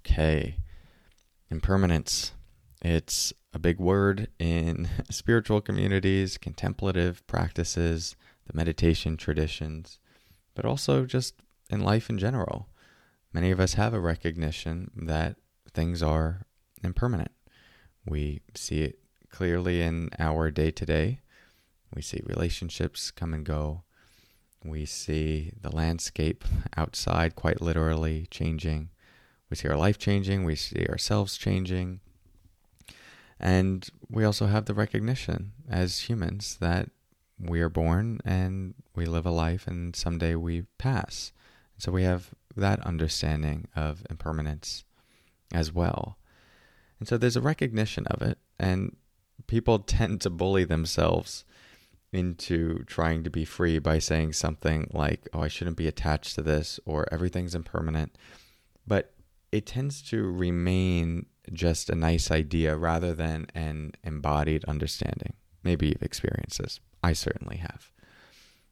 Okay. Impermanence. It's a big word in spiritual communities, contemplative practices, the meditation traditions, but also just in life in general. Many of us have a recognition that things are impermanent. We see it clearly in our day to day. We see relationships come and go. We see the landscape outside quite literally changing. We see our life changing, we see ourselves changing. And we also have the recognition as humans that we are born and we live a life and someday we pass. So we have that understanding of impermanence as well. And so there's a recognition of it, and people tend to bully themselves into trying to be free by saying something like, oh, I shouldn't be attached to this, or everything's impermanent. But it tends to remain just a nice idea rather than an embodied understanding. Maybe you've experienced this. I certainly have.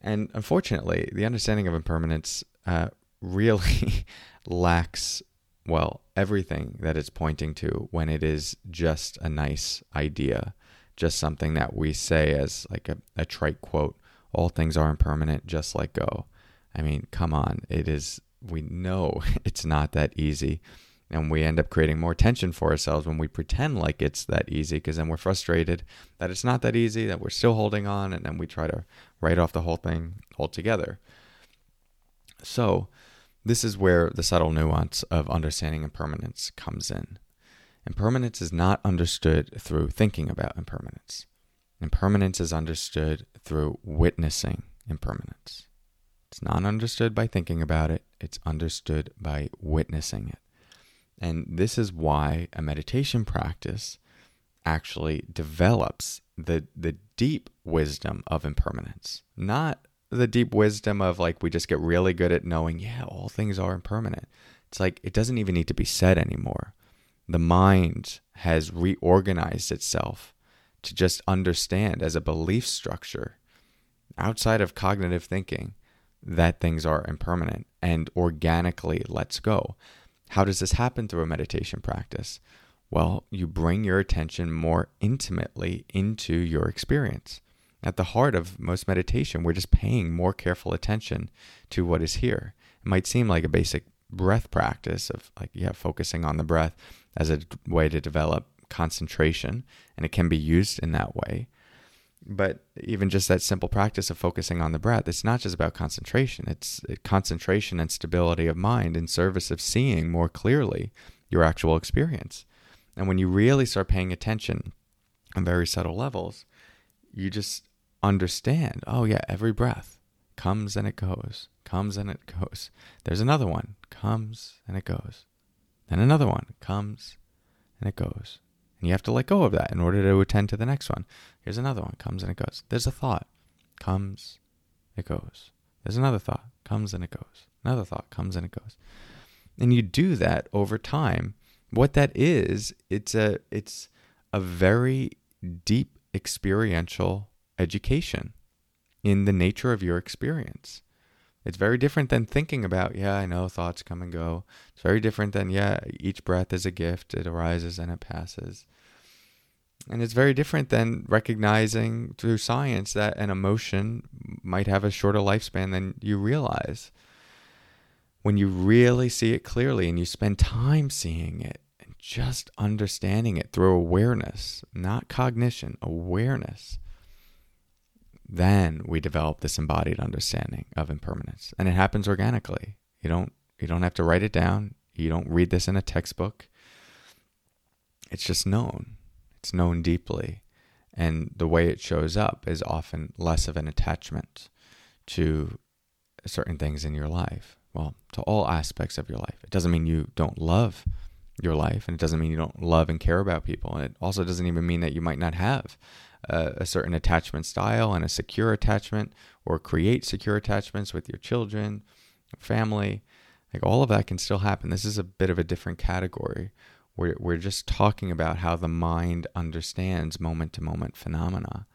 And unfortunately, the understanding of impermanence uh, really lacks, well, everything that it's pointing to when it is just a nice idea, just something that we say as like a, a trite quote all things are impermanent, just let go. I mean, come on. It is we know it's not that easy. And we end up creating more tension for ourselves when we pretend like it's that easy because then we're frustrated that it's not that easy, that we're still holding on, and then we try to write off the whole thing altogether. So, this is where the subtle nuance of understanding impermanence comes in. Impermanence is not understood through thinking about impermanence. Impermanence is understood through witnessing impermanence. It's not understood by thinking about it, it's understood by witnessing it. And this is why a meditation practice actually develops the, the deep wisdom of impermanence, not the deep wisdom of like we just get really good at knowing, yeah, all things are impermanent. It's like it doesn't even need to be said anymore. The mind has reorganized itself to just understand as a belief structure outside of cognitive thinking that things are impermanent and organically lets go. How does this happen through a meditation practice? Well, you bring your attention more intimately into your experience. At the heart of most meditation, we're just paying more careful attention to what is here. It might seem like a basic breath practice of like, yeah, focusing on the breath as a way to develop concentration, and it can be used in that way. But even just that simple practice of focusing on the breath, it's not just about concentration. It's uh, concentration and stability of mind in service of seeing more clearly your actual experience. And when you really start paying attention on very subtle levels, you just understand oh, yeah, every breath comes and it goes, comes and it goes. There's another one, comes and it goes. Then another one comes and it goes. And you have to let go of that in order to attend to the next one. Here's another one, comes and it goes. There's a thought, comes, it goes. There's another thought, comes and it goes. Another thought comes and it goes. And you do that over time. What that is, it's a it's a very deep experiential education in the nature of your experience. It's very different than thinking about, yeah, I know thoughts come and go. It's very different than, yeah, each breath is a gift. It arises and it passes. And it's very different than recognizing through science that an emotion might have a shorter lifespan than you realize. When you really see it clearly and you spend time seeing it and just understanding it through awareness, not cognition, awareness, then we develop this embodied understanding of impermanence. And it happens organically. You don't you don't have to write it down. You don't read this in a textbook. It's just known. It's known deeply. And the way it shows up is often less of an attachment to certain things in your life. Well, to all aspects of your life. It doesn't mean you don't love your life, and it doesn't mean you don't love and care about people. And it also doesn't even mean that you might not have a, certain attachment style and a secure attachment or create secure attachments with your children, family. Like all of that can still happen. This is a bit of a different category. We're, we're just talking about how the mind understands moment to moment phenomena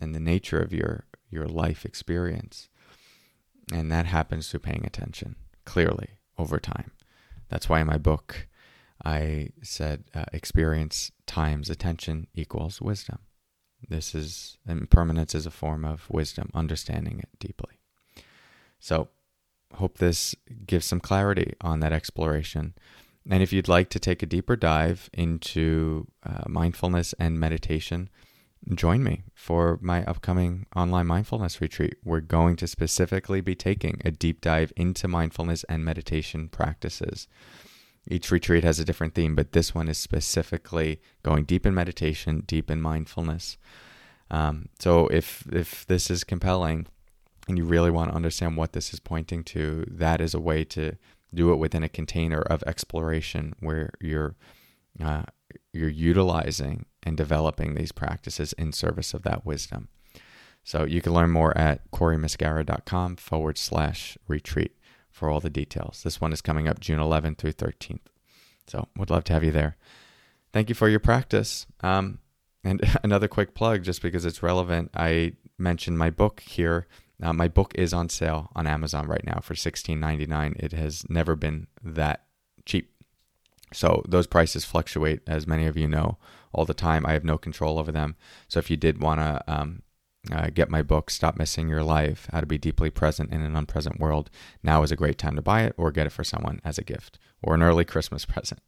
and the nature of your, your life experience. And that happens through paying attention clearly over time. That's why in my book, I said uh, experience times attention equals wisdom. This is impermanence is a form of wisdom, understanding it deeply. So, hope this gives some clarity on that exploration. And if you'd like to take a deeper dive into uh, mindfulness and meditation, join me for my upcoming online mindfulness retreat. We're going to specifically be taking a deep dive into mindfulness and meditation practices. Each retreat has a different theme, but this one is specifically going deep in meditation, deep in mindfulness. Um, so if if this is compelling and you really want to understand what this is pointing to, that is a way to do it within a container of exploration where you're uh, you're utilizing and developing these practices in service of that wisdom. So you can learn more at corymuscara.com forward slash retreat for all the details. This one is coming up June 11th through 13th. So would love to have you there. Thank you for your practice. Um, and another quick plug, just because it's relevant, I mentioned my book here. Uh, my book is on sale on Amazon right now for $16.99. It has never been that cheap. So those prices fluctuate, as many of you know, all the time. I have no control over them. So if you did want to um, uh, get my book, Stop Missing Your Life How to Be Deeply Present in an Unpresent World, now is a great time to buy it or get it for someone as a gift or an early Christmas present.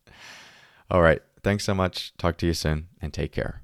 All right. Thanks so much. Talk to you soon and take care.